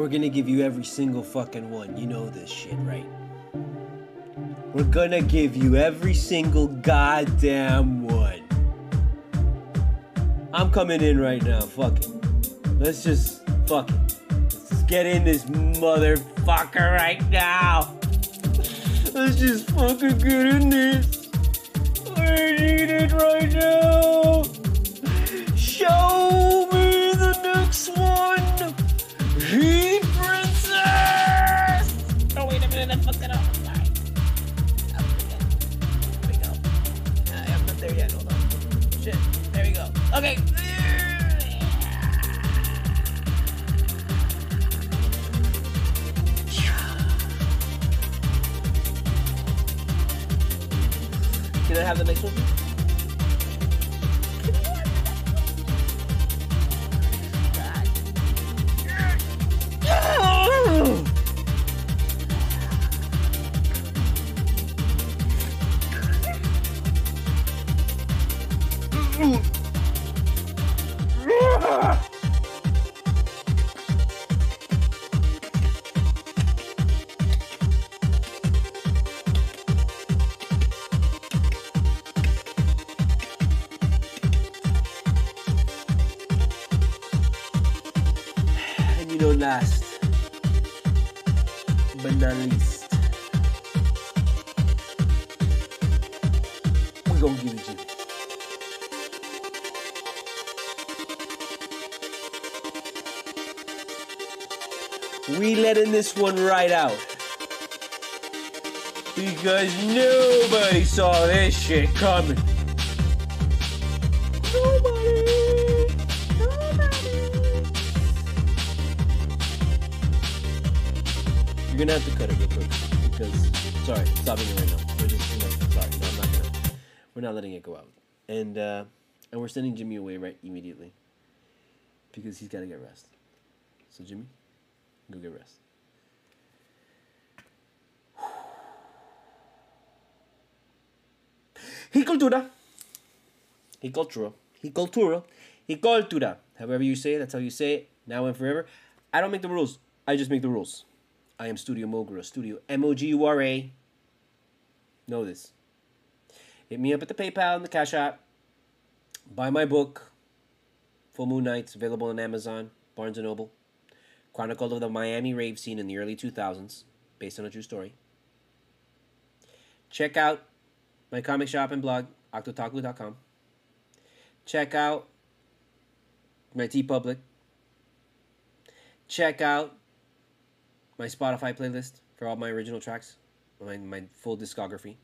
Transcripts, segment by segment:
we're gonna give you every single fucking one. You know this shit, right? We're gonna give you every single goddamn one. I'm coming in right now. Fuck it. Let's just fuck it. Let's get in this motherfucker right now. Let's just fucking get in this. I need it right now. Show Okay. Can I have the next one? But not least, we gonna give it to you. We letting this one right out. Because nobody saw this shit coming. You're gonna have to cut it real quick because sorry, stopping it right now. We're just you know, sorry, no, I'm not gonna. We're not letting it go out, and uh, and we're sending Jimmy away right immediately because he's gotta get rest. So Jimmy, go get rest. He cultura. He cultura. He cultura. He cultura. However you say it, that's how you say it. Now and forever. I don't make the rules. I just make the rules. I am Studio Mogura. Studio M O G U R A. Know this. Hit me up at the PayPal and the Cash App. Buy my book, Full Moon Nights, available on Amazon, Barnes and Noble. Chronicle of the Miami rave scene in the early 2000s, based on a true story. Check out my comic shop and blog, octotaku.com. Check out my TeePublic. Check out my Spotify playlist for all my original tracks, my, my full discography.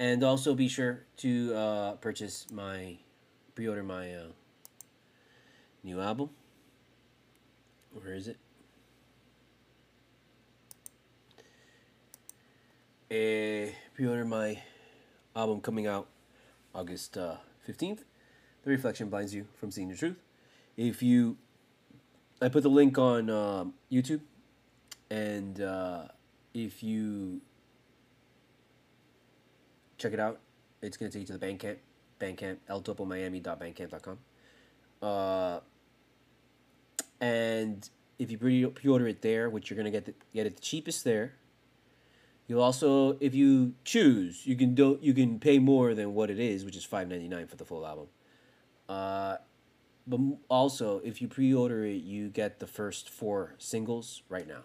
And also be sure to uh, purchase my, pre order my uh, new album. Where is it? Uh, pre order my album coming out August uh, 15th. The Reflection Blinds You from Seeing the Truth. If you, I put the link on um, YouTube, and uh, if you check it out, it's going to take you to the Bandcamp, Bandcamp, eltopomiami.bandcamp.com. Uh, and if you pre- pre-order it there, which you're going to get the, get it the cheapest there, You'll also, if you choose, you can do you can pay more than what it is, which is five ninety nine for the full album. Uh, but also, if you pre-order it, you get the first four singles right now.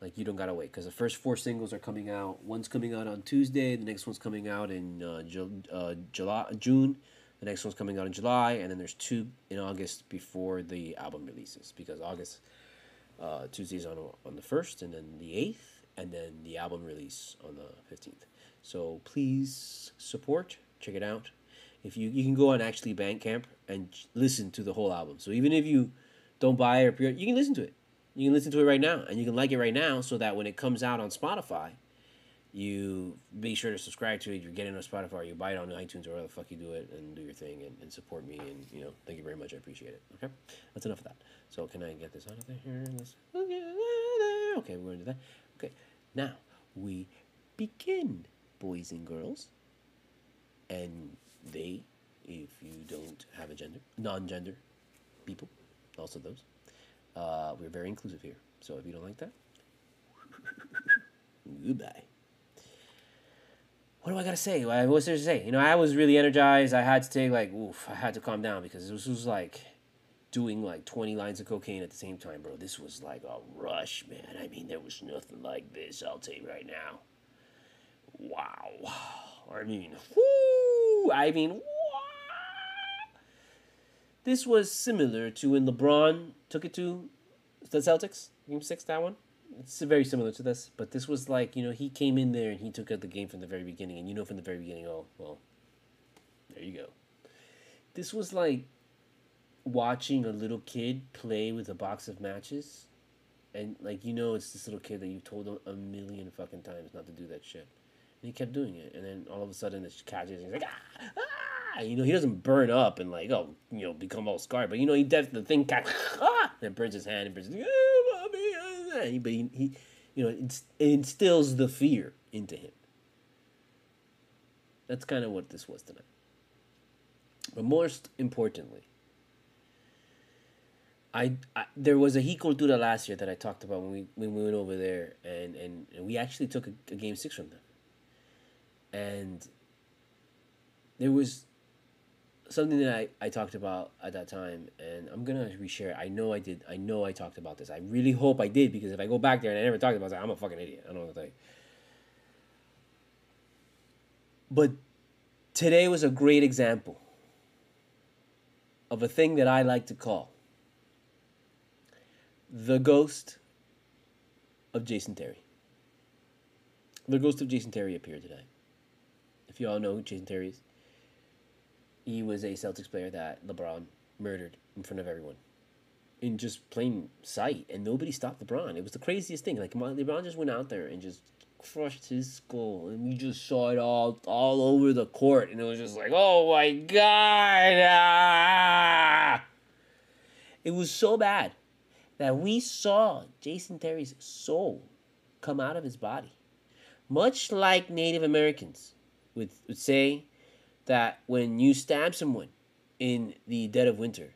Like you don't gotta wait because the first four singles are coming out. One's coming out on Tuesday. The next one's coming out in uh, Ju- uh, July, June. The next one's coming out in July, and then there's two in August before the album releases because August uh, Tuesday's on on the first, and then the eighth, and then the album release on the fifteenth. So please support, check it out. If you you can go on actually Bandcamp and listen to the whole album. So even if you don't buy or pre, you can listen to it. You can listen to it right now, and you can like it right now, so that when it comes out on Spotify, you be sure to subscribe to it. You're getting on Spotify, you buy it on iTunes, or whatever the fuck you do it, and do your thing, and, and support me, and you know, thank you very much. I appreciate it. Okay, that's enough of that. So can I get this out of there? Here, Okay, we're gonna do that. Okay, now we begin, boys and girls, and they, if you don't have a gender, non-gender people, also those. Uh, we're very inclusive here. So if you don't like that, goodbye. What do I gotta say? What- What's there to say? You know, I was really energized. I had to take like, oof, I had to calm down because this was like doing like 20 lines of cocaine at the same time, bro. This was like a rush, man. I mean, there was nothing like this, I'll tell you right now. Wow. I mean, whoo! I mean, wow. This was similar to when LeBron took it to the Celtics, game six, that one. It's very similar to this, but this was like, you know, he came in there and he took out the game from the very beginning, and you know from the very beginning, oh, well, there you go. This was like watching a little kid play with a box of matches, and like you know, it's this little kid that you've told him a million fucking times not to do that shit, and he kept doing it, and then all of a sudden it catches, and he's like ah, ah, you know, he doesn't burn up and like oh, you know, become all scarred, but you know, he does the thing, catch, ah, and burns his hand, and burns, ah, mommy, ah, ah," but he, he, you know, it instills the fear into him. That's kind of what this was tonight. But most importantly, I, I there was a Heat Cultura last year that I talked about when we when we went over there, and and, and we actually took a, a game six from them. And there was something that I, I talked about at that time, and I'm gonna reshare. it. I know I did. I know I talked about this. I really hope I did because if I go back there and I never talked about it, I'm a fucking idiot. I don't know what to tell you. But today was a great example of a thing that I like to call the ghost of Jason Terry. The ghost of Jason Terry appeared today. If you all know who Jason Terry is, he was a Celtics player that LeBron murdered in front of everyone in just plain sight, and nobody stopped LeBron. It was the craziest thing. Like LeBron just went out there and just crushed his skull, and we just saw it all all over the court, and it was just like, oh my god! Ah! It was so bad that we saw Jason Terry's soul come out of his body. Much like Native Americans would, would say that when you stab someone in the dead of winter,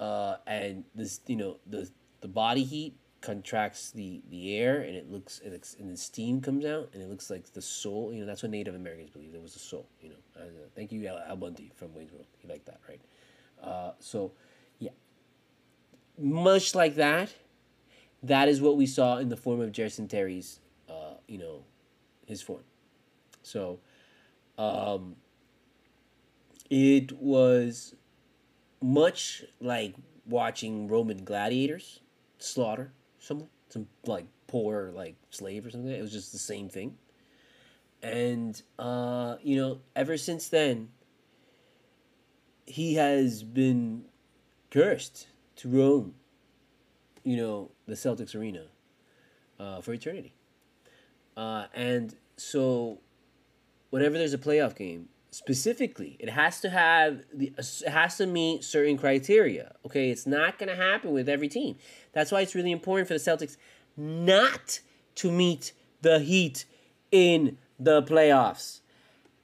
uh, and this, you know, the the body heat contracts the, the air and it looks and, and the steam comes out and it looks like the soul. You know, that's what Native Americans believe. There was a soul. You know, uh, thank you, Al, Al Bundy from Wayne's World. He liked that, right? Uh, so, yeah, much like that, that is what we saw in the form of Jason Terry's, uh, you know, his form. So, um, it was much like watching Roman gladiators slaughter someone, some like poor like slave or something. It was just the same thing. And uh, you know, ever since then, he has been cursed to roam, you know, the Celtics arena uh, for eternity. Uh, and so, whenever there's a playoff game, specifically, it has to have the it has to meet certain criteria. Okay, it's not gonna happen with every team. That's why it's really important for the Celtics not to meet the Heat in the playoffs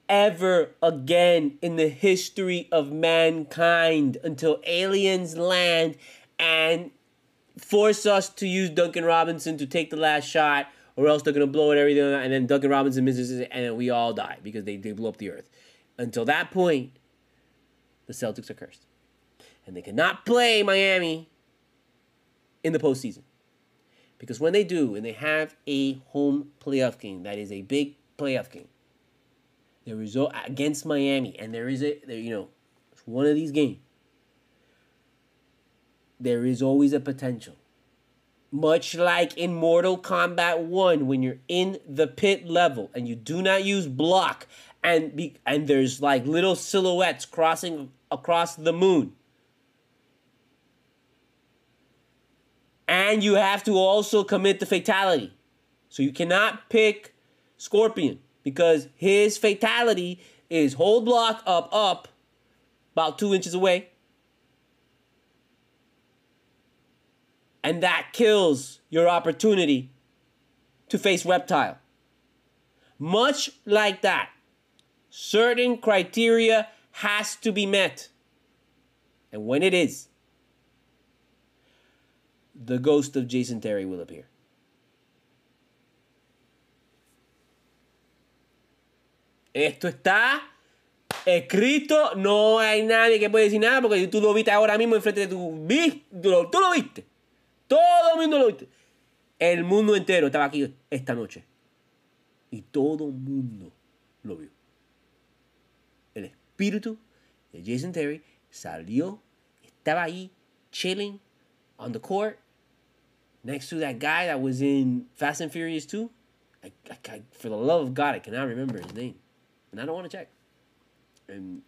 ever again in the history of mankind until aliens land and force us to use Duncan Robinson to take the last shot, or else they're gonna blow it everything, and then Duncan Robinson misses it, and then we all die because they, they blew up the earth. Until that point, the Celtics are cursed. And they cannot play Miami in the postseason. Because when they do, and they have a home playoff game, that is a big playoff game, the result against Miami, and there is a there, you know, it's one of these games. There is always a potential. Much like in Mortal Kombat 1, when you're in the pit level and you do not use block, and be, and there's like little silhouettes crossing across the moon. And you have to also commit the fatality. So you cannot pick Scorpion because his fatality is hold block up, up, about two inches away. And that kills your opportunity to face Reptile. Much like that, certain criteria has to be met. And when it is, the ghost of Jason Terry will appear. Esto está escrito, no hay nadie que pueda decir nada porque tú lo viste ahora mismo enfrente de tu... Tú lo, tú lo viste. Todo el mundo lo viste. El mundo entero estaba aquí esta noche. Y todo el mundo lo vio. El espíritu de Jason Terry salió, estaba ahí, chilling on the court, next to that guy that was in Fast and Furious 2. I, I, I- for the love of God, I cannot remember his name. And I don't want to check. And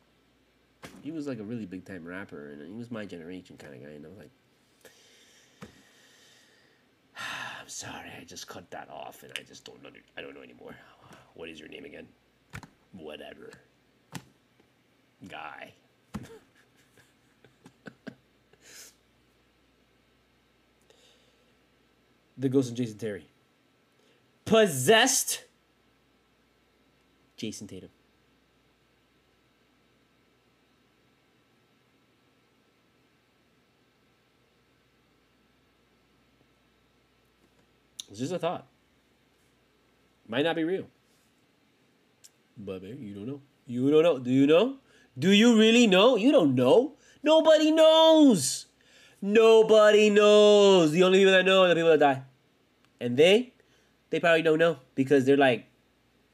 he was like a really big time rapper, and he was my generation kind of guy. And I was like, I'm sorry, I just cut that off, and I just don't under, I don't know anymore. What is your name again? Whatever. Guy. the Ghost of Jason Terry. Possessed Jayson Tatum. It's just a thought. Might not be real. But baby, you don't know. You don't know. Do you know? Do you really know? You don't know. Nobody knows. Nobody knows. The only people that know are the people that die. And they, they probably don't know because they're like,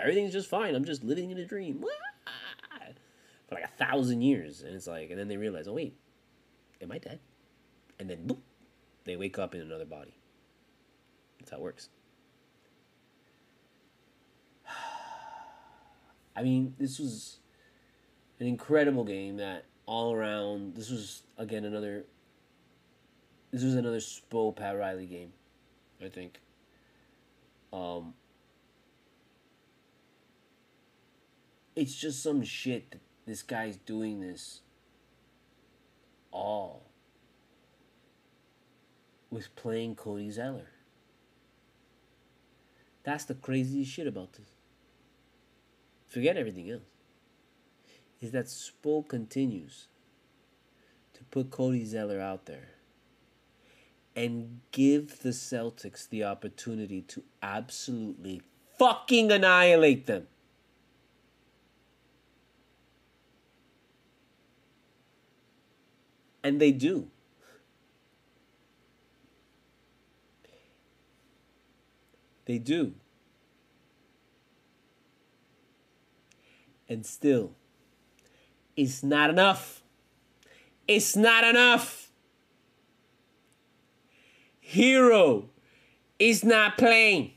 everything's just fine. I'm just living in a dream. For like a thousand years. And it's like, and then they realize, oh, wait, am I dead? And then, boop, they wake up in another body. That's how it works. I mean, this was an incredible game that all around, this was, again, another, this was another Spo Pat Riley game, I think. Um, it's just some shit that this guy's doing this all with playing Cody Zeller. That's the craziest shit about this. Forget everything else. Is that Spo continues to put Cody Zeller out there and give the Celtics the opportunity to absolutely fucking annihilate them. And they do. They do. And still, it's not enough. It's not enough. Herro is not playing.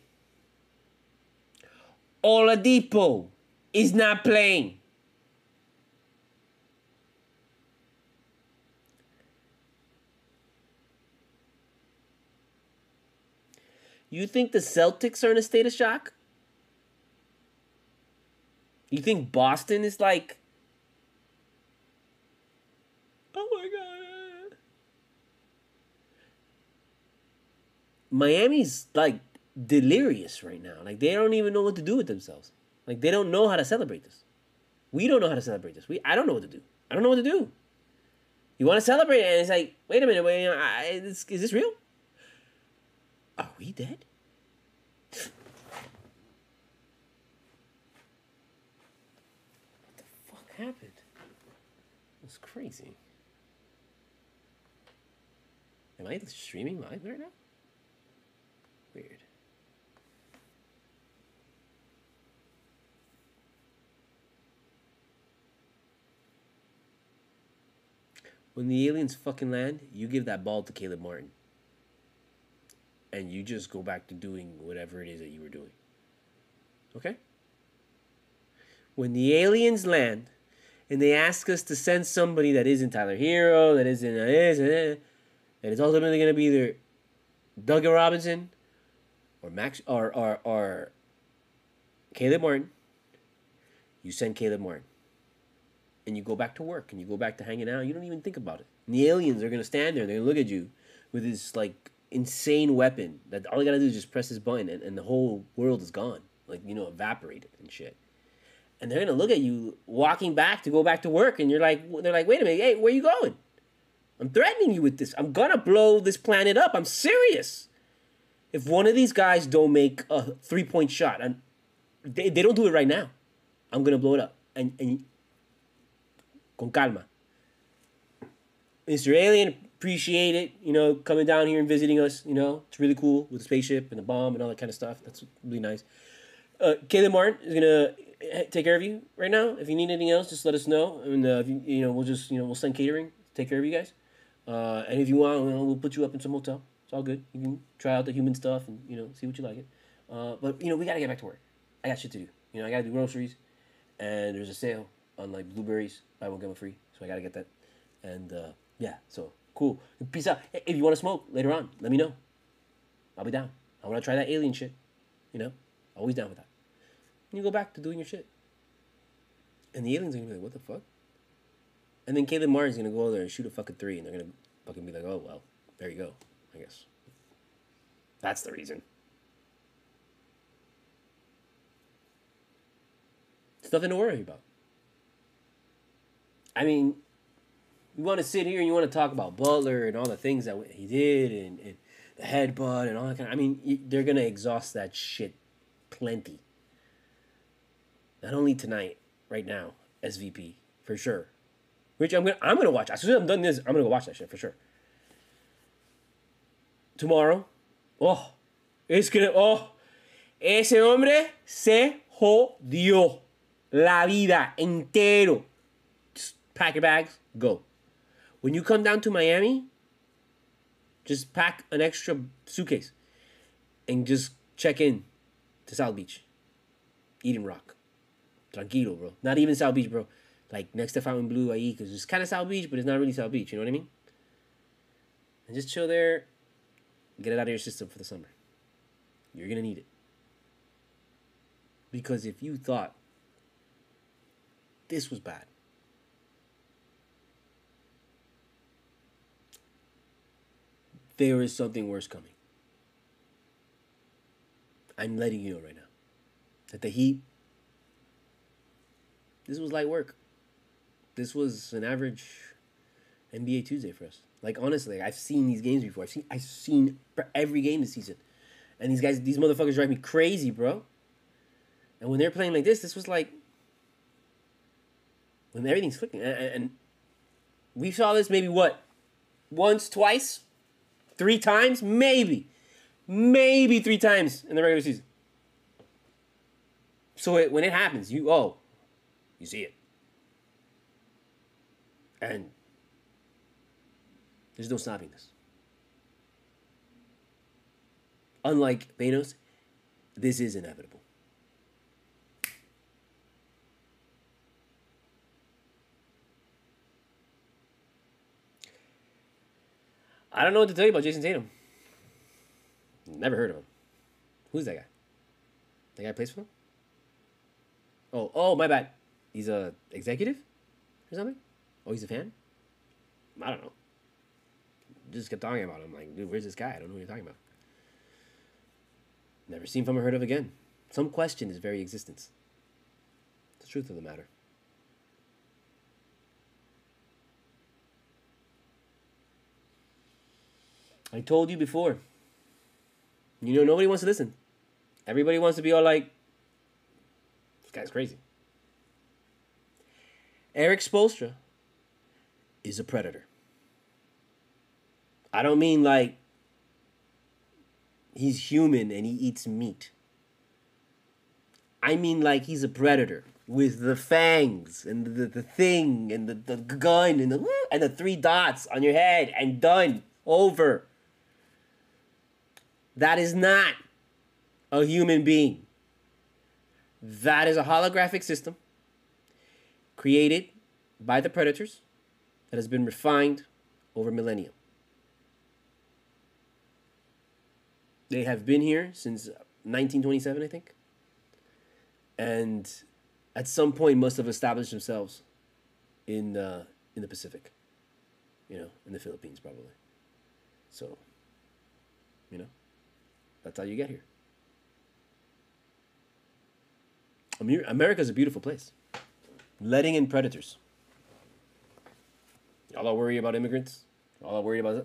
Oladipo is not playing. You think the Celtics are in a state of shock? You think Boston is like, oh my god. Miami's like delirious right now. Like they don't even know what to do with themselves. Like they don't know how to celebrate this. We don't know how to celebrate this. We I don't know what to do. I don't know what to do. You want to celebrate it, and it's like, wait a minute, wait, I, is, is this real? Are we dead? what the fuck happened? It's crazy. Am I streaming live right now? Weird. When the aliens fucking land, you give that ball to Caleb Martin. And you just go back to doing whatever it is that you were doing. Okay? When the aliens land and they ask us to send somebody that isn't Tyler Herro, that isn't uh, and that, it's ultimately going to be either Doug Robinson or Max or, or, or Caleb Martin, you send Caleb Martin. And you go back to work and you go back to hanging out. You don't even think about it. And the aliens are going to stand there and they're going to look at you with this like insane weapon that all you got to do is just press this button and, and the whole world is gone. Like, you know, evaporated and shit. And they're to look at you walking back to go back to work and you're like, they're like, wait a minute, hey, where you going? I'm threatening you with this. I'm gonna blow this planet up. I'm serious. If one of these guys don't make a three point shot, and they, they don't do it right now, I'm gonna blow it up. And, and con calma. Mr. Alien, appreciate it, you know, coming down here and visiting us, you know, it's really cool with the spaceship and the bomb and all that kind of stuff. That's really nice. Uh, Caleb Martin is gonna eh, take care of you right now. If you need anything else, just let us know, and uh, you, you know, we'll just you know we'll send catering take care of you guys. Uh, and if you want, you know, we'll put you up in some hotel. It's all good. You can try out the human stuff and you know see what you like it. Uh, but you know we gotta get back to work. I got shit to do. You know I gotta do groceries, and there's a sale on like blueberries, buy one get one free. So I gotta get that. And uh, yeah, so cool. Peace out. If you want to smoke later on, let me know. I'll be down. I want to try that alien shit. You know, always down with that. And you go back to doing your shit. And the aliens are gonna be like, what the fuck? And then Caleb Martin's gonna go over there and shoot a fucking three, and they're gonna fucking be like, oh well, there you go, I guess. That's the reason. It's nothing to worry about. I mean, you want to sit here and you want to talk about Butler and all the things that he did and, and the headbutt and all that kind of. I mean, they're gonna exhaust that shit plenty. Not only tonight, right now, SVP for sure. Which I'm gonna I'm gonna watch. As soon as I'm done this, I'm gonna go watch that shit for sure. Tomorrow, oh, es gonna oh, ese hombre se jodió la vida entero. Just pack your bags, go. When you come down to Miami, just pack an extra suitcase and just check in to South Beach. Eden Rock. Tranquilo, bro. Not even South Beach, bro. Like next to Fontainebleau, ahí, because it's kind of South Beach, but it's not really South Beach. You know what I mean? And just chill there. Get it out of your system for the summer. You're gonna need it. Because if you thought this was bad, there is something worse coming. I'm letting you know right now that the Heat, this was light work. This was an average NBA Tuesday for us. Like honestly, I've seen these games before. I've seen I've seen every game this season, and these guys, these motherfuckers drive me crazy, bro. And when they're playing like this, this was like when everything's clicking, and we saw this maybe what once, twice, three times, maybe, maybe three times in the regular season. So it, when it happens, you oh, you see it, and there's no stopping this. Unlike Thanos, this is inevitable. I don't know what to tell you about Jayson Tatum. Never heard of him. Who's that guy? The guy plays for them? Oh, oh, my bad. He's a executive or something? Oh, he's a fan? I don't know. Just kept talking about him. Like, dude, where's this guy? I don't know what you're talking about. Never seen from or heard of again. Some question his very existence. The truth of the matter. I told you before. You know, nobody wants to listen. Everybody wants to be all like, this guy's crazy. Erik Spoelstra is a predator. I don't mean like he's human and he eats meat. I mean like he's a predator with the fangs and the, the thing and the, the gun and the and the three dots on your head and done over. That is not a human being. That is a holographic system created by the predators that has been refined over millennia. They have been here since 1927, I think. And at some point must have established themselves in uh, in the Pacific. You know, in the Philippines probably. So, you know, that's how you get here. Amer- America's a beautiful place. Letting in predators. Y'all are worried about immigrants All I'm worried about is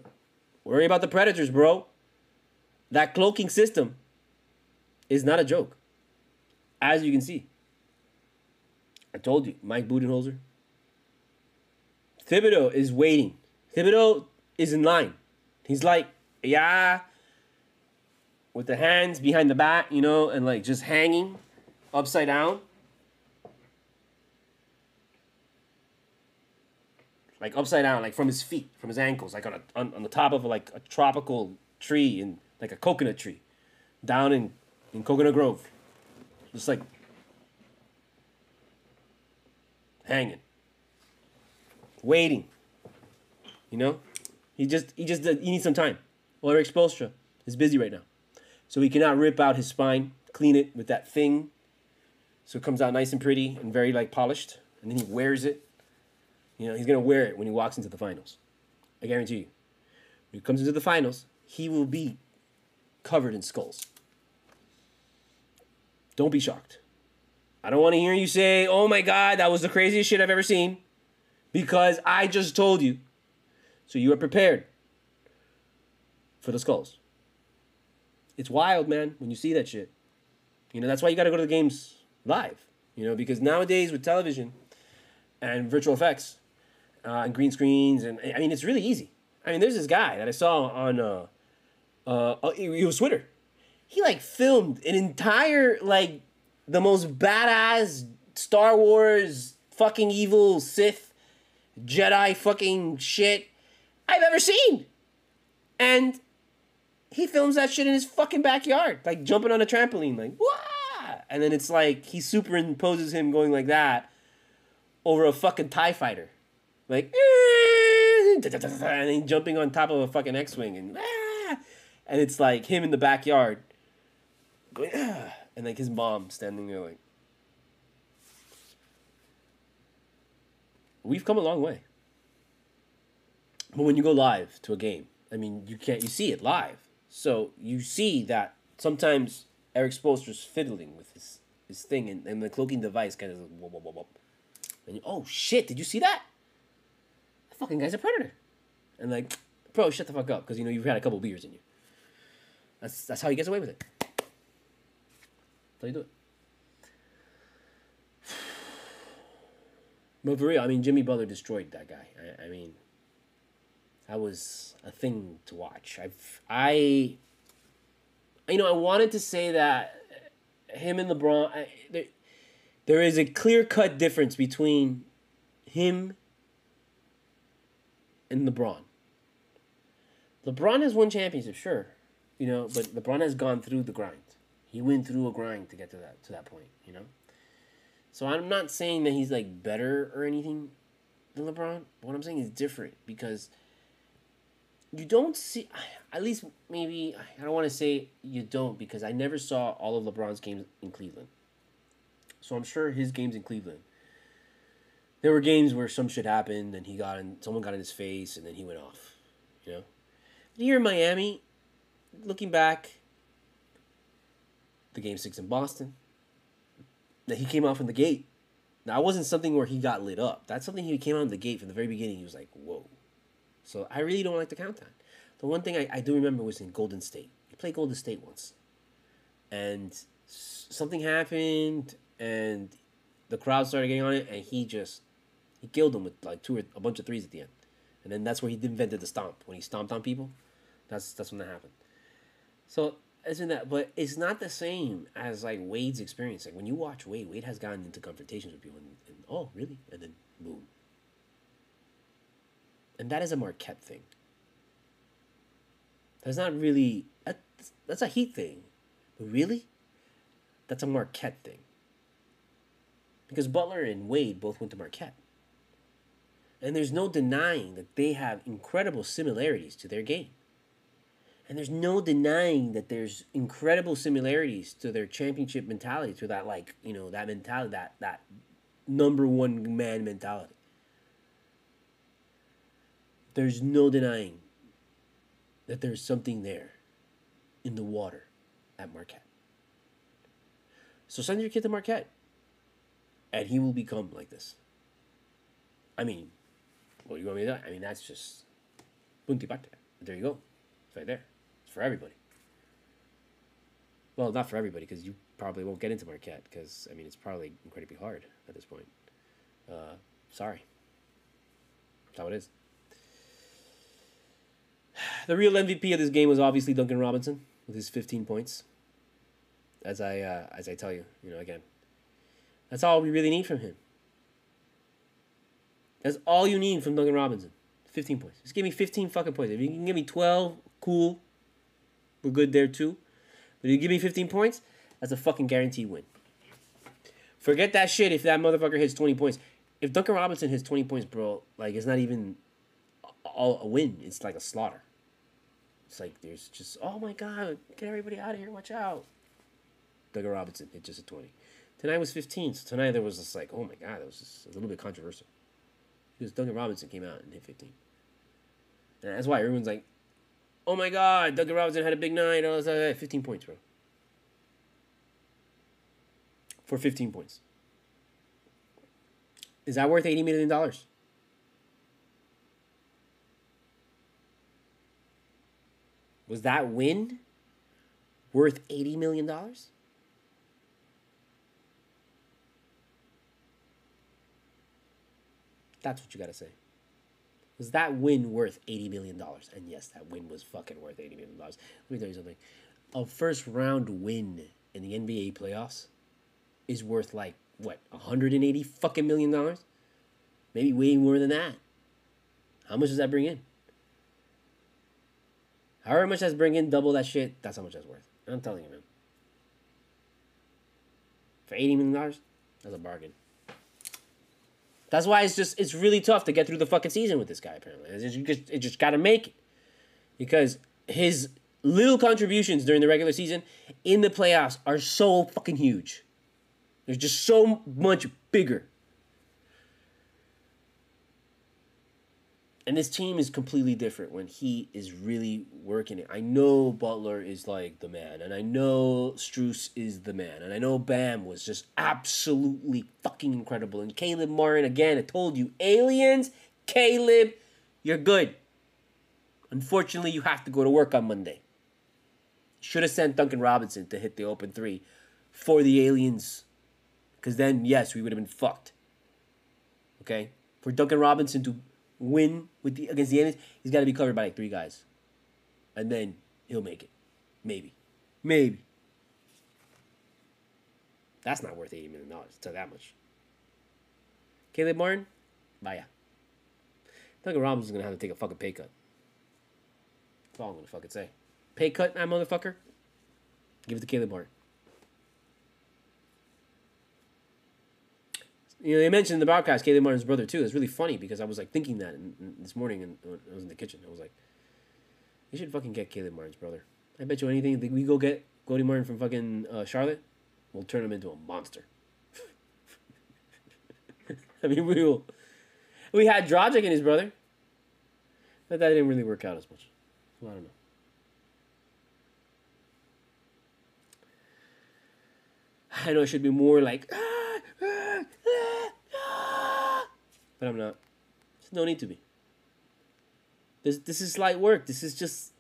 worry about the Predators, bro. That cloaking system is not a joke. As you can see. I told you, Mike Budenholzer. Thibodeau is waiting. Thibodeau is in line. He's like, yeah, with the hands behind the back, you know, and like just hanging upside down. Like upside down, like from his feet, from his ankles, like on a on, on the top of like a tropical tree in like a coconut tree, down in in Coconut Grove, just like hanging, waiting. You know, he just he just he needs some time. Well, Erik Spoelstra is busy right now, so he cannot rip out his spine, clean it with that thing, so it comes out nice and pretty and very like polished, and then he wears it. You know, he's gonna wear it when he walks into the finals. I guarantee you. When he comes into the finals, he will be covered in skulls. Don't be shocked. I don't want to hear you say, oh my God, that was the craziest shit I've ever seen. Because I just told you. So you are prepared for the skulls. It's wild, man, when you see that shit. You know, that's why you got to go to the games live. You know, because nowadays with television and virtual effects uh, and green screens, and I mean, it's really easy. I mean, there's this guy that I saw on, uh, uh, it was Twitter. He like filmed an entire like the most badass Star Wars fucking evil Sith Jedi fucking shit I've ever seen. And he films that shit in his fucking backyard, like jumping on a trampoline, like, Wah! And then it's like he superimposes him going like that over a fucking TIE fighter. Like, eh! and then jumping on top of a fucking X Wing, and, ah! and it's like him in the backyard going, ah! and like his mom standing there, like, we've come a long way. But when you go live to a game, I mean, you can't you see it live, so you see that sometimes Erik Spoelstra's fiddling with his his thing, and, and the cloaking device kind of whoop, whoop, and you, oh shit, did you see that? That fucking guy's a predator, and like, bro, shut the fuck up, because you know you've had a couple beers in you. That's that's how he gets away with it. That's how you do it. But for real, I mean, Jimmy Butler destroyed that guy. I, I mean, that was a thing to watch. I've I you know I wanted to say that him and LeBron I, there, there is a clear cut difference between him and LeBron. LeBron has won championships, sure, you know, but LeBron has gone through the grind. He went through a grind to get to that to that point, you know. So I'm not saying that he's like better or anything than LeBron. What I'm saying is different because you don't see at least maybe I don't want to say you don't because I never saw all of LeBron's games in Cleveland. So I'm sure his games in Cleveland there were games where some shit happened and he got in someone got in his face and then he went off, you know. Here in Miami, looking back, the game 6 in Boston, that he came out from the gate. Now, it wasn't something where he got lit up. That's something he came out of the gate from the very beginning. He was like, whoa. So I really don't like to count that. The one thing I, I do remember was in Golden State. He played Golden State once. And something happened, and the crowd started getting on it, and he just he killed them with like two or a bunch of threes at the end. And then that's where he invented the stomp. When he stomped on people, that's that's when that happened. So isn't that but it's not the same as like Wade's experience. Like when you watch Wade, Wade has gotten into confrontations with people and, and oh really? And then boom. And that is a Marquette thing. That's not really that's, that's a Heat thing. But really? That's a Marquette thing. Because Butler and Wade both went to Marquette. And there's no denying that they have incredible similarities to their game. And there's no denying that there's incredible similarities to their championship mentality, to that like, you know, that mentality, that that number one man mentality. There's no denying that there's something there in the water at Marquette. So send your kid to Marquette. And he will become like this. I mean, what do you want me to do? I mean, that's just Punto y parte. There you go. It's right there. It's for everybody. Well, not for everybody, because you probably won't get into Marquette, because, I mean, it's probably incredibly hard at this point. Uh, sorry. That's how it is. The real MVP of this game was obviously Duncan Robinson with his 15 points. As I uh, as I tell you, you know, again, that's all we really need from him. That's all you need from Duncan Robinson. 15 points. Just give me 15 fucking points. If you can give me 12, cool. We're good there too. But if you give me 15 points, that's a fucking guaranteed win. Forget that shit if that motherfucker hits 20 points. If Duncan Robinson hits 20 points, bro, like it's not even all a win. It's like a slaughter. It's like there's just oh my god, get everybody out of here, watch out. Duncan Robinson hit just a 20. Tonight was 15, so tonight there was just like, oh my god, that was just a little bit controversial. Because Duncan Robinson came out and hit 15. And that's why everyone's like, oh my god, Duncan Robinson had a big night. I was like, 15 points, bro. For 15 points. Is that worth $80 million? Was that win worth $80 million? That's what you gotta say. Was that win worth $80 million? And yes, that win was fucking worth $80 million. Let me tell you something. A first round win in the NBA playoffs is worth like, what, 180 fucking million dollars? Maybe way more than that. How much does that bring in? However much that's bringing, double that shit, that's how much that's worth. I'm telling you, man. For $80 million, that's a bargain. That's why it's just it's really tough to get through the fucking season with this guy. Apparently, it's just, you just it just got to make it because his little contributions during the regular season in the playoffs are so fucking huge. They're just so much bigger. And this team is completely different when he is really working it. I know Butler is like the man, and I know Strus is the man, and I know Bam was just absolutely fucking incredible. And Caleb Martin, again, I told you, aliens, Caleb, you're good. Unfortunately, you have to go to work on Monday. Should have sent Duncan Robinson to hit the open three for the aliens. Because then, yes, we would have been fucked. Okay? For Duncan Robinson to win with the against the aliens, he's got to be covered by like three guys, and then he'll make it. Maybe, maybe. That's not worth eighty million dollars. Tell that much. Caleb Martin, bye. Duncan Robinson's gonna have to take a fucking pay cut. That's all I'm gonna fucking say. Pay cut, that motherfucker. Give it to Caleb Martin. You know, they mentioned in the broadcast Caleb Martin's brother too. It's really funny because I was like thinking that in, in, this morning and I was in the kitchen. I was like, "You should fucking get Caleb Martin's brother. I bet you anything. If we go get Cody Martin from fucking uh, Charlotte, we'll turn him into a monster. I mean, we will. We had Dragic and his brother, but that didn't really work out as much. Well, I don't know. I know it should be more like. Ah, but I'm not. There's no need to be. This this is light work. This is just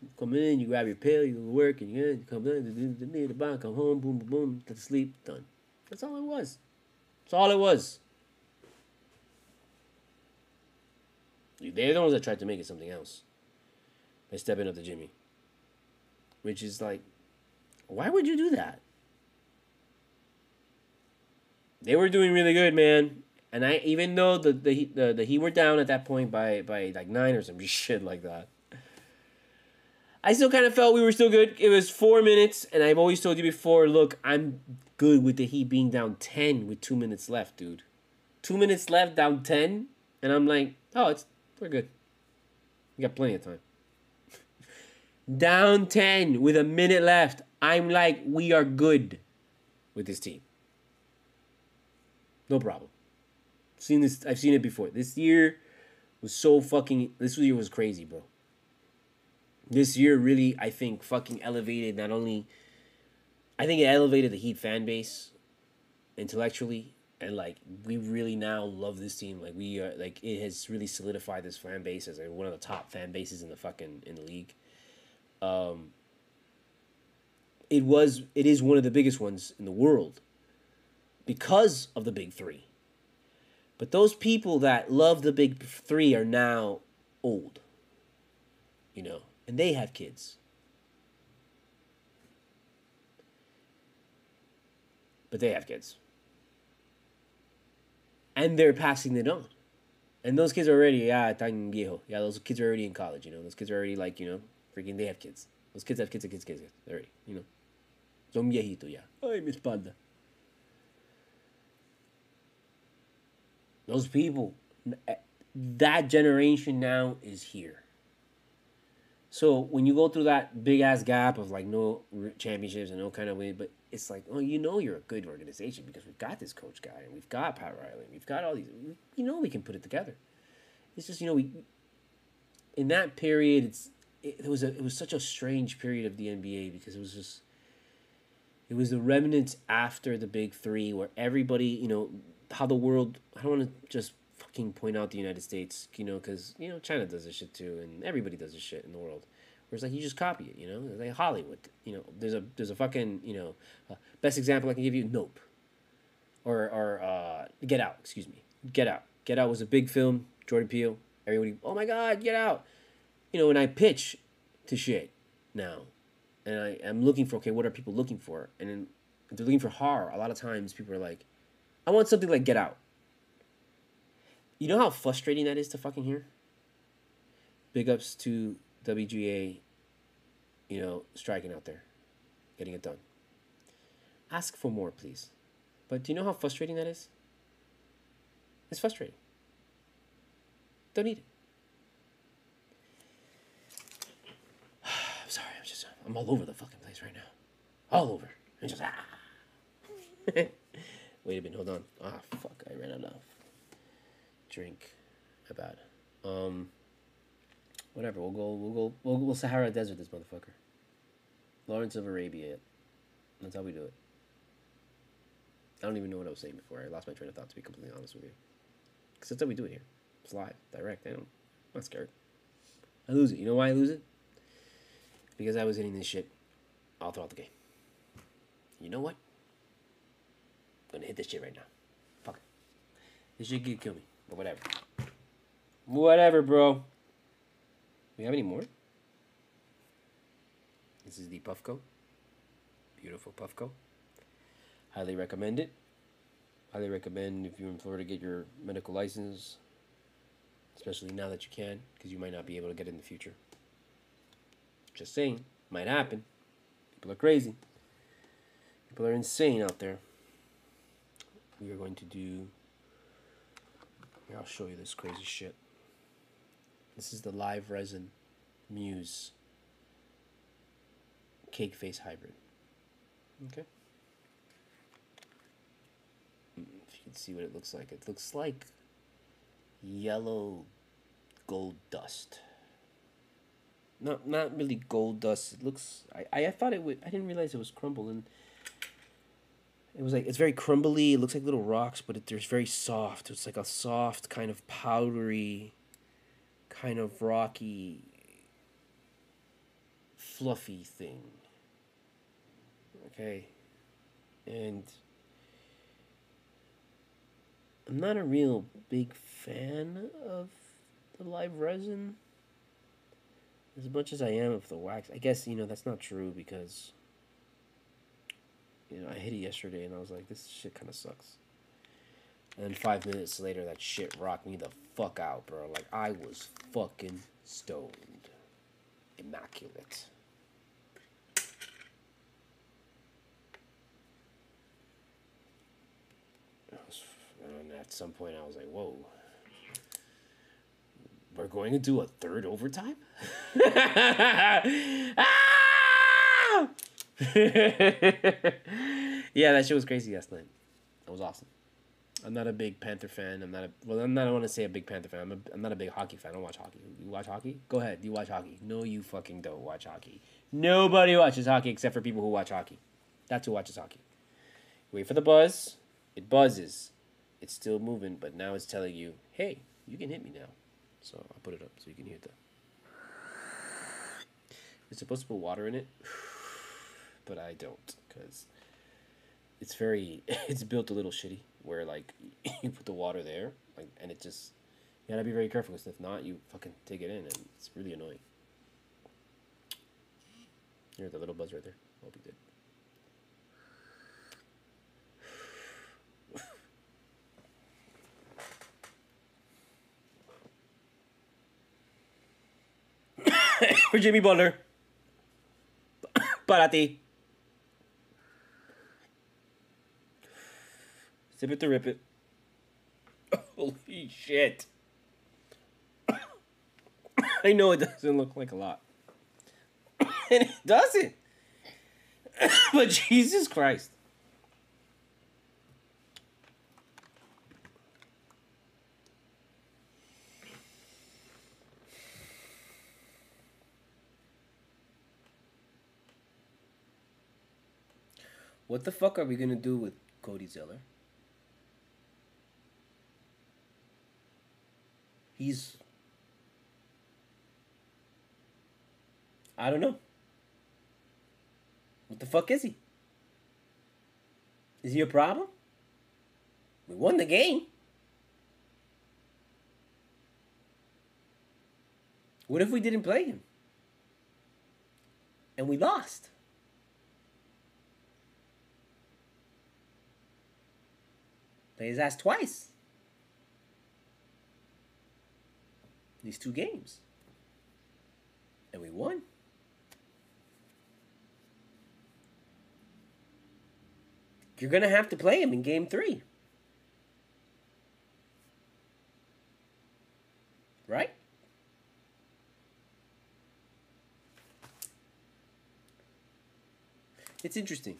you come in, you grab your pill, you work, and you come in, the come home, boom, boom, boom, go to sleep, done. That's all it was. That's all it was. They're the ones that tried to make it something else by stepping up to Jimmy. Which is like, why would you do that? they were doing really good, man. And I even though the the the, the Heat were down at that point by by like nine or some shit like that. I still kind of felt we were still good. It was four minutes, and I've always told you before. Look, I'm good with the Heat being down ten with two minutes left, dude. Two minutes left, down ten, and I'm like, oh, it's we're good. We got plenty of time. down ten with a minute left. I'm like, we are good with this team. No problem. Seen this. I've seen it before. This year was so fucking. This year was crazy, bro. This year really, I think, fucking elevated not only. I think it elevated the Heat fan base, intellectually, and like we really now love this team. Like we are like it has really solidified this fan base as like one of the top fan bases in the fucking in the league. Um, it was it is one of the biggest ones in the world because of the big three. But those people that love the big three are now old. You know, and they have kids. But they have kids. And they're passing it on. And those kids are already, yeah. Yeah, those kids are already in college, you know. Those kids are already like, you know, freaking they have kids. Those kids have kids and kids, kids, kids. Already, you know. Son viejito ya. Ay, mi espalda. Those people, eh, that generation now is here. So when you go through that big ass gap of like no championships and no kind of win, but it's like, oh, you know, you're a good organization because we've got this coach guy and we've got Pat Riley, and we've got all these, you know, we can put it together. It's just you know we, in that period, it's it, it was a it was such a strange period of the NBA because it was just, it was the remnants after the big three where everybody, you know, how the world. I don't want to just fucking point out the United States, you know, because you know China does this shit too, and everybody does this shit in the world. Where it's like you just copy it, you know, like Hollywood. You know, there's a there's a fucking you know, uh, best example I can give you, Nope, or or uh, Get Out. Excuse me, Get Out. Get Out was a big film. Jordan Peele. Everybody, oh my god, Get Out. You know, when I pitch to shit now, and I am looking for okay, what are people looking for? And if they're looking for horror, a lot of times people are like, I want something like Get Out. You know how frustrating that is to fucking hear? Big ups to WGA, you know, striking out there, getting it done. Ask for more, please. But do you know how frustrating that is? It's frustrating. Don't need it. I'm sorry, I'm all over the fucking place right now. All over. I'm just, ah. Wait a minute, hold on. Ah, fuck, I ran out of drink. My bad. Um, whatever. We'll go. We'll go. We'll, we'll Sahara Desert this motherfucker. Lawrence of Arabia. That's how we do it. I don't even know what I was saying before. I lost my train of thought. To be completely honest with you, because that's how we do it here. It's live, direct. I don't. I'm not scared. I lose it. You know why I lose it? Because I was hitting this shit all throughout the game. You know what? I'm gonna hit this shit right now. Fuck it. This shit could kill me. But whatever. Whatever, bro. We have any more? This is the Puffco. Beautiful Puffco. Highly recommend it. Highly recommend if you're in Florida get your medical license, especially now that you can, because you might not be able to get it in the future. Just saying, might happen. People are crazy. People are insane out there. We are going to do here, I'll show you this crazy shit. This is the live resin Muse cake face hybrid. Okay. Mm, if you can see what it looks like, it looks like yellow gold dust. Not not really gold dust. It looks. I I thought it would. I didn't realize it was crumbled and it was like it's very crumbly. It looks like little rocks, but it, very soft. It's like a soft kind of powdery, kind of rocky, fluffy thing. Okay, and I'm not a real big fan of the live resin as much as I am of the wax. I guess you know that's not true because you know, I hit it yesterday and I was like, this shit kind of sucks. And then five minutes later, that shit rocked me the fuck out, bro. Like, I was fucking stoned. Immaculate. And at some point, I was like, whoa. We're going to do a third overtime? ah! yeah, that shit was crazy last night. That was awesome. I'm not a big Panther fan. I'm not a well. I'm not. I want to say a big Panther fan. I'm, a, I'm not a big hockey fan. I don't watch hockey. You watch hockey? Go ahead. You watch hockey? No, you fucking don't watch hockey. Nobody watches hockey except for people who watch hockey. That's who watches hockey. Wait for the buzz. It buzzes. it's still moving, but now it's telling you, hey, you can hit me now. So I'll put it up so you can hear the. It's supposed to put water in it, but I don't because it's very it's built a little shitty where like you put the water there like and it just you gotta be very careful because if not you fucking take it in and it's really annoying. Hear the little buzz right there. Hope you did. For Jimmy Butler. Para ti. Sip it to rip it. Holy shit. I know it doesn't look like a lot. and it doesn't. but Jesus Christ. What the fuck are we gonna do with Cody Zeller? He's. I don't know. What the fuck is he? Is he a problem? We won the game. What if we didn't play him? And we lost? Play his ass twice. These two games. And we won. You're going to have to play him in game three. Right? It's interesting.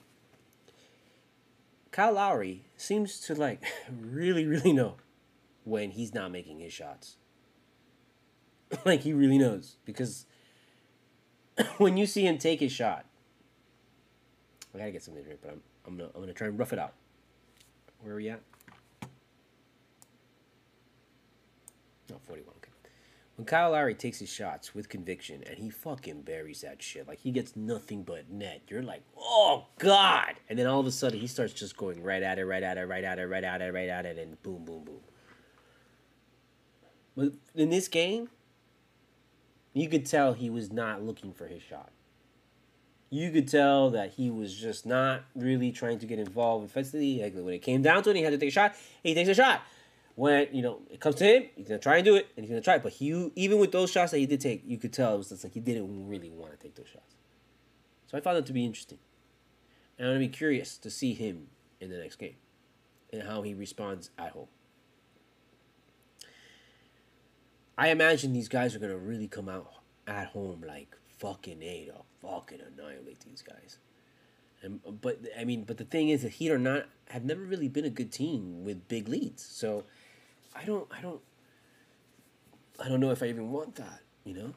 Kyle Lowry seems to like really, really know when he's not making his shots. like he really knows because when you see him take his shot, I gotta get something to drink, but I'm I'm gonna I'm gonna try and rough it out. Where are we at? No, forty one. When Kyle Lowry takes his shots with conviction and he fucking buries that shit, like he gets nothing but net, you're like, oh god! And then all of a sudden he starts just going right at it, right at it, right at it, right at it, right at it, and boom, boom, boom. But in this game, you could tell he was not looking for his shot. You could tell that he was just not really trying to get involved offensively. Like when it came down to it, he had to take a shot. He takes a shot when you know it comes to him, he's gonna try and do it, and he's gonna try it. But he, even with those shots that he did take, you could tell it was just like he didn't really want to take those shots. So I found that to be interesting, and I'm gonna be curious to see him in the next game, and how he responds at home. I imagine these guys are gonna really come out at home like fucking a to fucking annihilate these guys. And but I mean, but the thing is, the Heat are not have never really been a good team with big leads. So I don't, I don't, I don't know if I even want that, you know.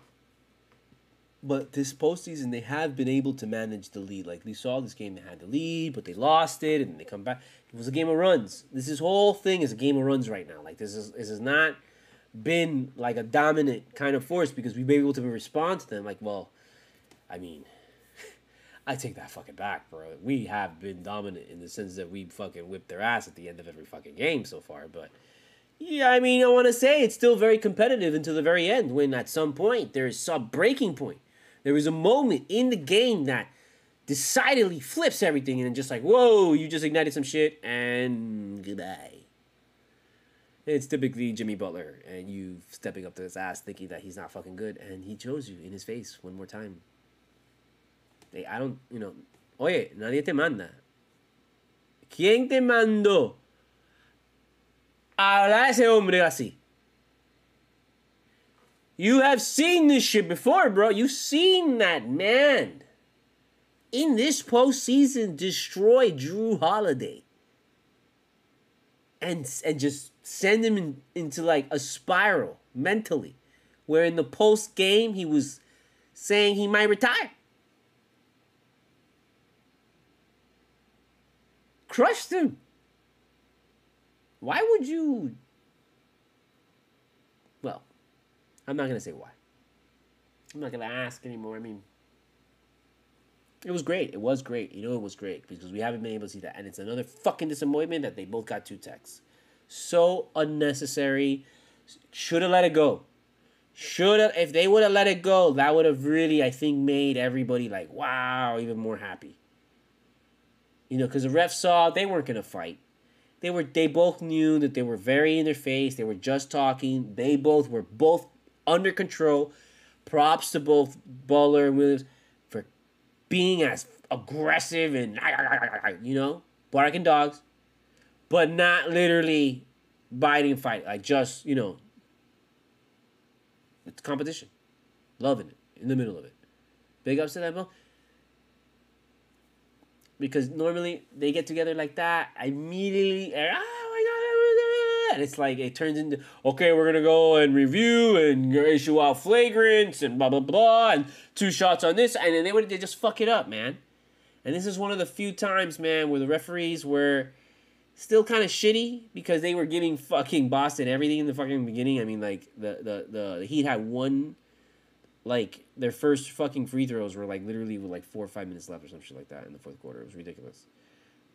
But this postseason, they have been able to manage the lead. Like we saw this game, they had the lead, but they lost it, and they come back. It was a game of runs. This is whole thing is a game of runs right now. Like this is this has not been like a dominant kind of force because we've been able to respond to them. Like, well, I mean, I take that fucking back, bro. We have been dominant in the sense that we fucking whipped their ass at the end of every fucking game so far, but yeah, I mean, I want to say it's still very competitive until the very end when at some point there is some breaking point. There is a moment in the game that decidedly flips everything and just like, whoa, you just ignited some shit and goodbye. It's typically Jimmy Butler and you stepping up to his ass thinking that he's not fucking good and he chose you in his face one more time. Hey, I don't, you know, oye, nadie te manda. ¿Quién te mandó? Hablar a ese hombre así. You have seen this shit before, bro. You've seen that man in this postseason destroy Jrue Holiday and and just send him in, into like a spiral mentally, where in the post game he was saying he might retire. Crushed him why would you? Well, I'm not gonna say why. I'm not gonna ask anymore. I mean, it was great. It was great. You know, it was great because we haven't been able to see that, and it's another fucking disappointment that they both got two techs. So unnecessary. Should have let it go. Should have. If they would have let it go, that would have really, I think, made everybody like, wow, even more happy. You know, because the refs saw they weren't gonna fight. They were. They both knew that they were very in their face. They were just talking. They both were both under control. Props to both Butler and Williams for being as aggressive and you know barking dogs, but not literally biting and fighting. Like just you know, it's competition, loving it in the middle of it. Big ups to them both because normally they get together like that I immediately and, ah, oh God, and it's like it turns into okay we're gonna go and review and issue out flagrants and blah blah blah and two shots on this and then they would they just fuck it up man. And this is one of the few times man where the referees were still kind of shitty because they were giving fucking Boston everything in the fucking beginning. I mean like the the the, the Heat had one like their first fucking free throws were like literally with like four or five minutes left or some shit like that in the fourth quarter. It was ridiculous.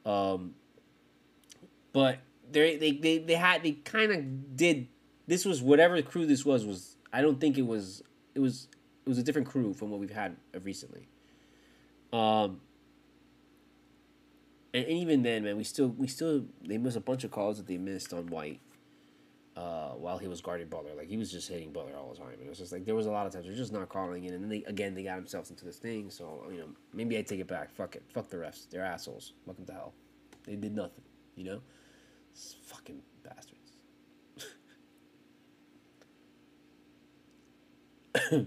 Um, but they they they they had they kind of did this was whatever crew this was was I don't think it was it was it was a different crew from what we've had recently. Um, and, and even then, man, we still we still they missed a bunch of calls that they missed on White uh, while he was guarding Butler. Like he was just hitting Butler all the time. And it was just like there was a lot of times they're just not calling it, and then they again they got themselves into this thing. So you know maybe I take it back. Fuck it. Fuck the refs. They're assholes. Welcome to hell. They did nothing. You know, it's fucking bastards.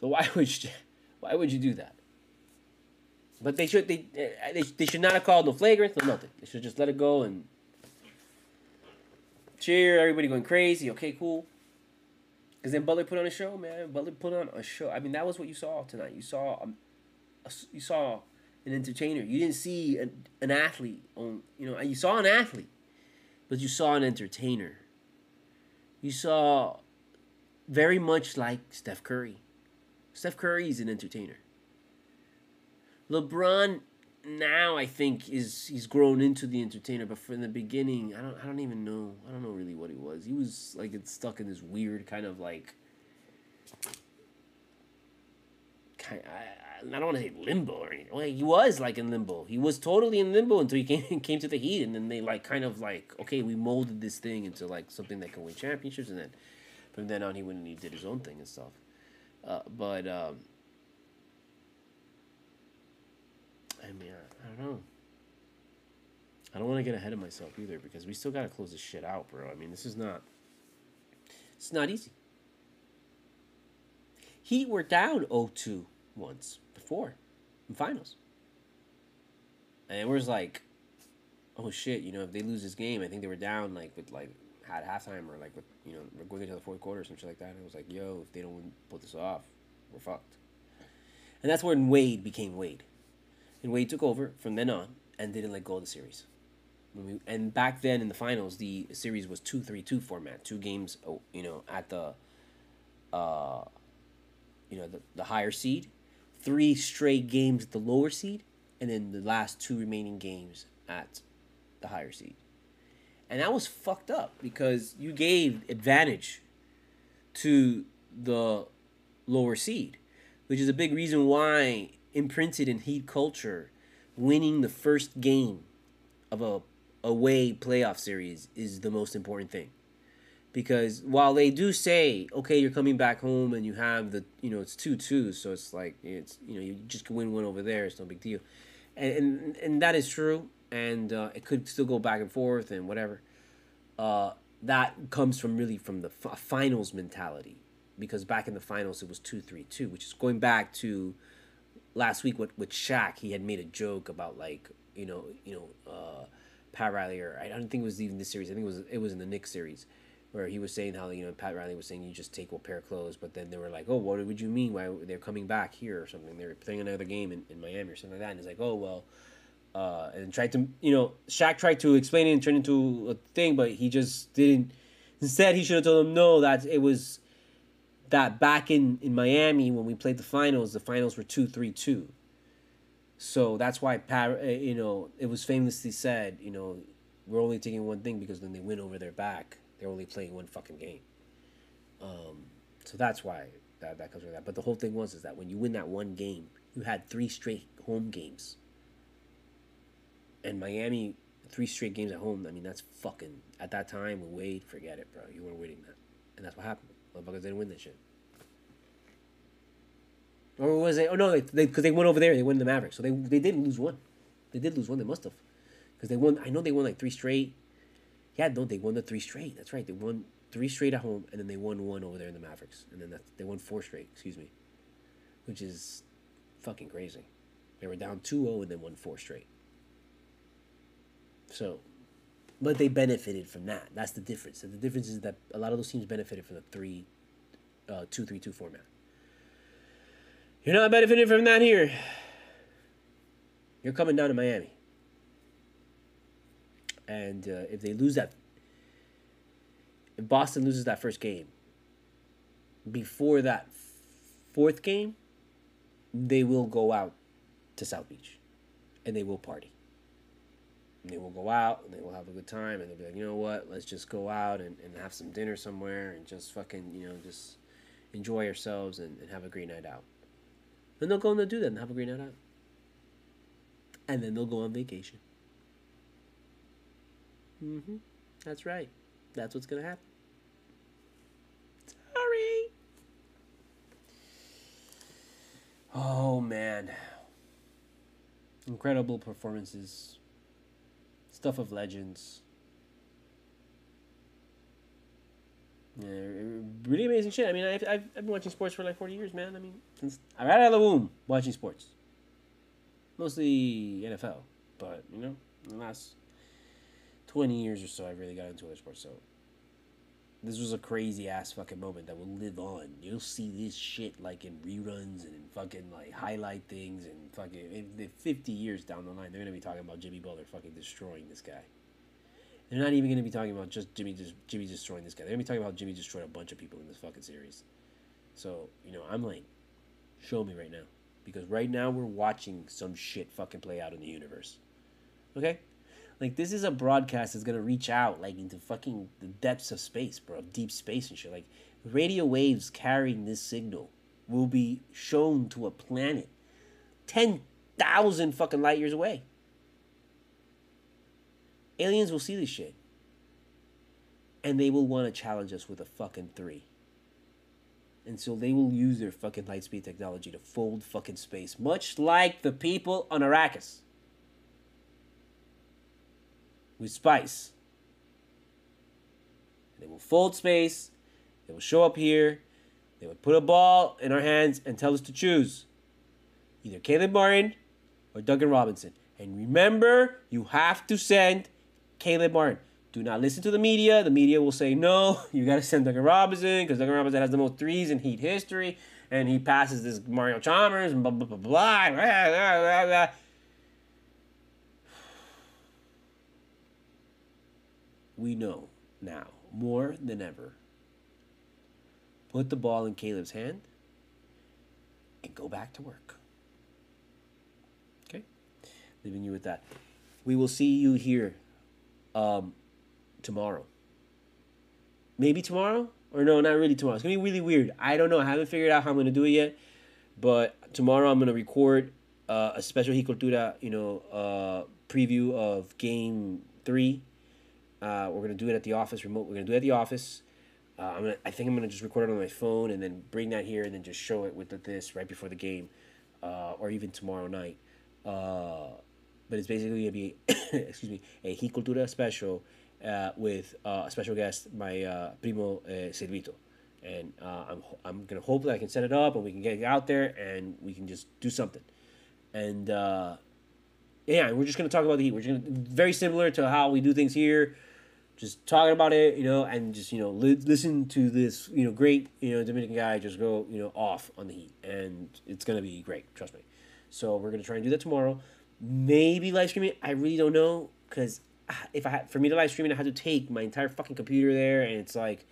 so why would you, why would you do that? But they should they, they they should not have called no flagrant no nothing. They should just let it go and cheer, everybody going crazy. Okay, cool. Because then Butler put on a show, man. Butler put on a show. I mean, that was what you saw tonight. You saw, um, a, you saw an entertainer. You didn't see an, an athlete on. You know, you saw an athlete, but you saw an entertainer. You saw, very much like Steph Curry. Steph Curry is an entertainer. LeBron now I think is he's grown into the entertainer, but from the beginning, I don't I don't even know. I don't know really what he was. He was like it's stuck in this weird kind of like kind I, I don't want to say limbo or anything. Well, he was like in limbo. He was totally in limbo until he came came to the Heat, and then they like kind of like okay, we molded this thing into like something that can win championships, and then from then on he went and he did his own thing and stuff. Uh, but um, I mean, I, I don't know. I don't want to get ahead of myself either because we still got to close this shit out, bro. I mean, this is not. It's not easy. Heat were down 0-2 once before in finals. And it was like, oh shit, you know, if they lose this game, I think they were down like with like had halftime or like with you know we're going into the fourth quarter or something like that. And it was like, yo, if they don't pull this off, we're fucked. And that's when Wade became Wade. And Wade took over from then on and didn't let go of the series. We, and back then in the finals, the series was two three two format, two games, oh, you know, at the, uh, you know, the, the higher seed, three straight games at the lower seed, and then the last two remaining games at the higher seed. And that was fucked up because you gave advantage to the lower seed, which is a big reason why imprinted in Heat culture, winning the first game of a away playoff series is the most important thing. Because while they do say, okay, you're coming back home and you have the, you know, it's 2 2, so it's like, it's, you know, you just can win one over there, it's no big deal. And, and, and that is true, and uh, it could still go back and forth and whatever. Uh, that comes from really from the finals mentality. Because back in the finals, it was 2 3 2, which is going back to last week with with Shaq, he had made a joke about like you know you know uh, Pat Riley or I don't think it was even this series. I think it was it was in the Knicks series where he was saying how you know Pat Riley was saying you just take a pair of clothes, but then they were like, oh, what would you mean? Why they're coming back here or something? They're playing another game in, in Miami or something like that, and he's like, oh well, uh, and tried to you know Shaq tried to explain it and turn it into a thing, but he just didn't. Instead, he should have told him no. That it was that back in in Miami when we played the finals, the finals were two three two. So that's why uh, you know it was famously said you know we're only taking one thing because when they win over their back, they're only playing one fucking game. Um, so that's why that that comes with that. But the whole thing was is that when you win that one game, you had three straight home games. And Miami, three straight games at home. I mean, that's fucking at that time with Wade. Forget it, bro. You weren't winning that, and that's what happened. Motherfuckers didn't win that shit. Or was it? Oh no, they because they, they went over there. They won the Mavericks, so they they did lose one. They did lose one. They must have, because they won. I know they won like three straight. Yeah, no, they won the three straight. That's right. They won three straight at home, and then they won one over there in the Mavericks, and then that, they won four straight. Excuse me, which is fucking crazy. They were down 2-0 and then won four straight. So, but they benefited from that. That's the difference. The difference is that a lot of those teams benefited from the three, uh, two three two format. You're not benefiting from that here. You're coming down to Miami. And uh, if they lose that, if Boston loses that first game, before that fourth game, they will go out to South Beach and they will party. They will go out and they will have a good time and they'll be like, you know what, let's just go out and, and have some dinner somewhere and just fucking, you know, just enjoy ourselves and, and have a great night out. And they'll go and they'll do that and have a great night out. And then they'll go on vacation. Mm-hmm. That's right. That's what's gonna happen. Sorry. Oh man. Incredible performances. Stuff of legends. Yeah, really amazing shit. I mean, I've, I've, I've been watching sports for like 40 years, man. I mean, since I got out of the womb watching sports. Mostly NFL, but, you know, in the last 20 years or so, I really got into other sports. So, this was a crazy ass fucking moment that will live on. You'll see this shit like in reruns and in fucking like highlight things and fucking if, 50 years down the line, they're gonna be talking about Jimmy Butler fucking destroying this guy. They're not even gonna be talking about just Jimmy just Jimmy destroying this guy. They're gonna be talking about Jimmy destroyed a bunch of people in this fucking series. So you know, I'm like, show me right now because right now we're watching some shit fucking play out in the universe. Okay. Like this is a broadcast that's gonna reach out like into fucking the depths of space, bro, deep space and shit. Like radio waves carrying this signal will be shown to a planet ten thousand fucking light years away. Aliens will see this shit. And they will want to challenge us with a fucking three. And so they will use their fucking light speed technology to fold fucking space, much like the people on Arrakis with spice. They will fold space. They will show up here. They would put a ball in our hands and tell us to choose either Caleb Martin or Duncan Robinson. And remember, you have to send Caleb Martin. Do not listen to the media. The media will say, no, you got to send Duncan Robinson because Duncan Robinson has the most threes in Heat history. And he passes this Mario Chalmers and blah, blah, blah, blah, blah, blah, blah. We know now more than ever. Put the ball in Caleb's hand and go back to work. Okay? Leaving you with that. We will see you here um, tomorrow. Maybe tomorrow? Or no, not really tomorrow. It's going to be really weird. I don't know. I haven't figured out how I'm going to do it yet. But tomorrow I'm going to record uh, a special Heat Cultura, you know, uh, preview of game three uh, we're gonna do it at the office remote. We're gonna do it at the office. Uh, I'm gonna. I think I'm gonna just record it on my phone and then bring that here and then just show it with the, this right before the game, uh, or even tomorrow night. Uh, but it's basically gonna be, excuse me, a Heat Cultura special uh, with uh, a special guest, my primo uh, Silvito. And I'm, I'm gonna hope that I can set it up and we can get it out there and we can just do something. And yeah, we're just gonna talk about the Heat. We're just gonna very similar to how we do things here just talking about it, you know, and just you know li- listen to this, you know, great, you know, Dominican guy just go, you know, off on the Heat, and it's gonna be great. Trust me. So we're gonna try and do that tomorrow. maybe live streaming. I really don't know because ah, if I had for me to live streaming, I had to take my entire fucking computer there, and it's like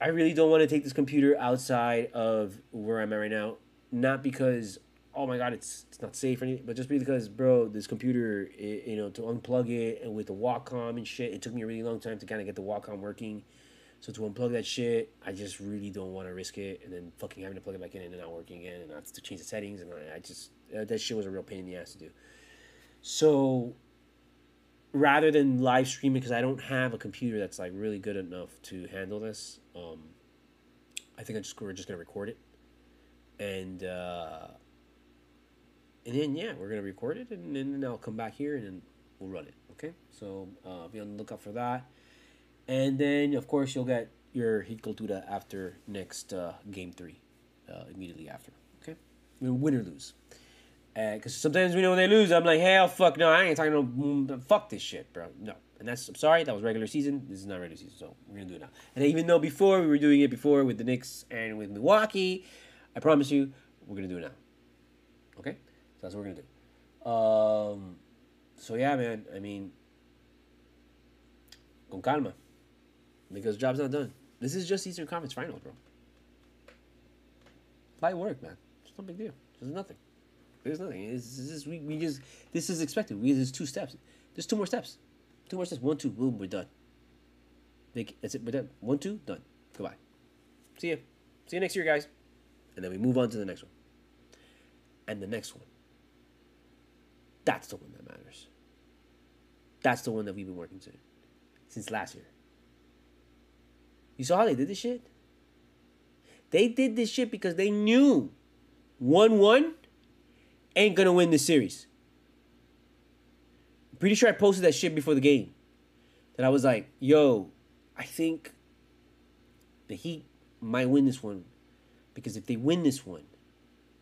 I really don't want to take this computer outside of where I'm at right now. Not because oh my god, it's it's not safe or anything, but just because, bro, this computer, it, you know, to unplug it and with the Wacom and shit, it took me a really long time to kind of get the Wacom working. So to unplug that shit, I just really don't want to risk it, and then fucking having to plug it back in and not working again, and to change the settings, and I, I just uh, that shit was a real pain in the ass to do. So rather than live streaming, because I don't have a computer that's like really good enough to handle this, um, I think I just we're just gonna record it, and uh, and then yeah, we're gonna record it, and then I'll come back here and then we'll run it. Okay, so uh, be on the lookout for that and then of course you'll get your Heat Cultura after next uh, game three, uh, immediately after. Okay, win or lose. Because sometimes we know when they lose, I'm like, hell, fuck no, I ain't talking no, fuck this shit, bro. No, and that's I'm sorry, that was regular season. This is not regular season, so we're gonna do it now. And even though before we were doing it before with the Knicks and with Milwaukee, I promise you, we're gonna do it now. Okay, so that's what we're gonna do. Um, so yeah, man. I mean, con calma because job's not done. This is just Eastern Conference Finals, bro. Light work, man. It's no big deal. There's nothing. There's nothing. It's, it's we, we just this is expected. We there's two steps. There's two more steps. Two more steps. One, two, boom, we're done. That's it. We're done. One, two, done. Goodbye. See ya. See you next year, guys. And then we move on to the next one. And the next one. That's the one that matters. That's the one that we've been working to since last year. You saw how they did this shit? They did this shit because they knew 1 1 ain't gonna win this series. I'm pretty sure I posted that shit before the game. That I was like, yo, I think the Heat might win this one. Because if they win this one,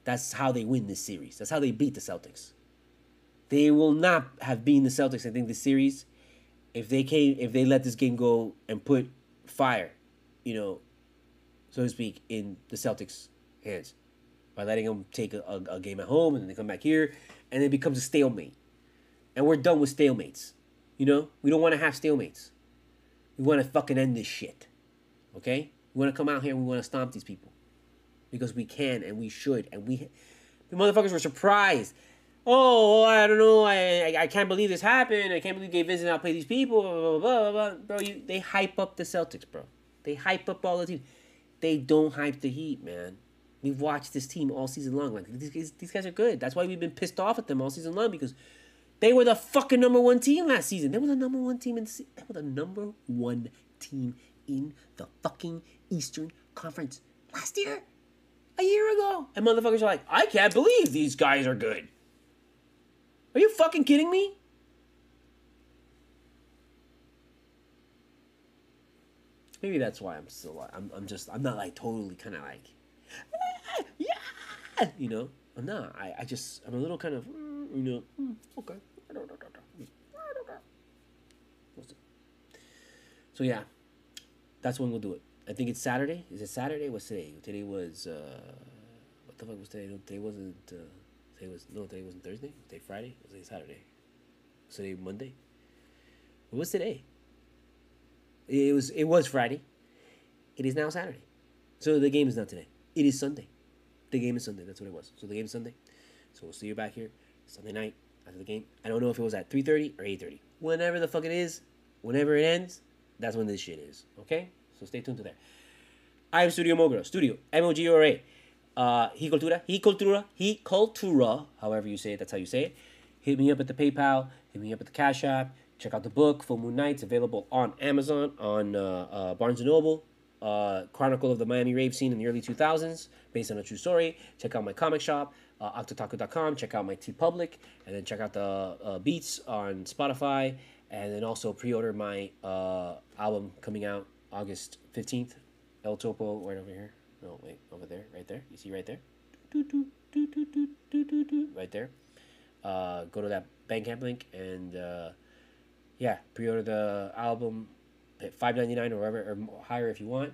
that's how they win this series. That's how they beat the Celtics. They will not have beaten the Celtics, I think, this series if they came if they let this game go and put fire you know, so to speak, in the Celtics' hands by letting them take a, a, a game at home and then they come back here and it becomes a stalemate. And we're done with stalemates. You know, we don't want to have stalemates. We want to fucking end this shit. Okay? We want to come out here and we want to stomp these people. Because we can and we should. And we. The motherfuckers were surprised. Oh, I don't know. I, I, I can't believe this happened. I can't believe Gabe Vincent outplayed these people. Blah, blah, blah. Bro, you, they hype up the Celtics, bro. They hype up all the teams. They don't hype the Heat, man. We've watched this team all season long. Like these guys, these guys are good. That's why we've been pissed off at them all season long because they were the fucking number one team last season. They were the number one team in. The, they were the number one team in the fucking Eastern Conference last year, a year ago. And motherfuckers are like, I can't believe these guys are good. Are you fucking kidding me? Maybe that's why I'm still I'm I'm just I'm not like totally kind of like yeah you know? I'm not. I, I just I'm a little kind of you know okay. So yeah. That's when we'll do it. I think it's Saturday. Is it Saturday? What's today? Today was uh what the fuck was today? Today wasn't uh, today was no today wasn't Thursday today Friday was today Saturday was today Monday what was today it was it was Friday. It is now Saturday. So the game is not today. It is Sunday. The game is Sunday. That's what it was. So the game is Sunday. So we'll see you back here Sunday night after the game. I don't know if it was at 3.30 or 8.30. Whenever the fuck it is, whenever it ends, that's when this shit is. Okay? So stay tuned to that. I am Studio Mogura. Studio. M-O-G-O-R-A. Uh, he Cultura. He Cultura. He Cultura. However you say it, that's how you say it. Hit me up at the PayPal. Hit me up at the Cash App. Check out the book, Full Moon Nights, available on Amazon, on uh, uh, Barnes & Noble, uh, Chronicle of the Miami rave scene in the early 2000s, based on a true story. Check out my comic shop, uh, octotaku.com. Check out my TeePublic, and then check out the uh, beats on Spotify, and then also pre-order my uh, album coming out August 15th, El Topo, right over here. No, wait, over there, right there. You see right there? Right there. Uh, go to that Bandcamp link and uh, yeah, pre-order the album at five ninety nine or whatever or higher if you want,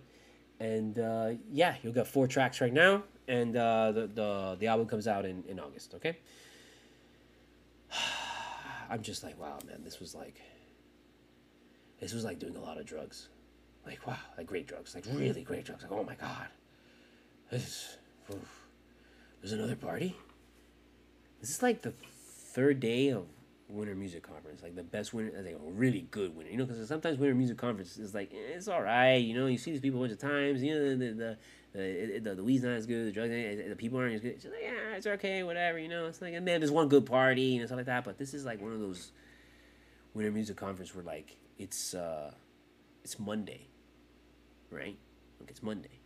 and uh, yeah, you'll get four tracks right now, and uh, the the the album comes out in in August. Okay. I'm just like, wow, man, this was like, this was like doing a lot of drugs, like wow, like great drugs, like really great drugs. Like oh my god, this, oof. there's another party. This is like the third day of Winter Music Conference, like the best winter, like a really good winter. You know, because sometimes Winter Music Conference is like eh, it's all right. You know, you see these people a bunch of times. You know, the the the, the, the weed's not as good, the drugs, the people aren't as good. It's like yeah, it's okay, whatever. You know, it's like and then there's one good party and stuff like that. But this is like one of those Winter Music Conference where like it's uh it's Monday, right? Like it's Monday,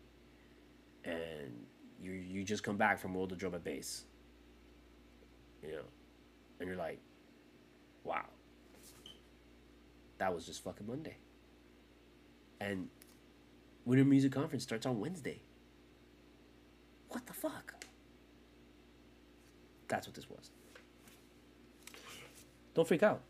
and you you just come back from World of Drum and Bass. You know, and you're like, wow, that was just fucking Monday. And Winter Music Conference starts on Wednesday. What the fuck? That's what this was. Don't freak out.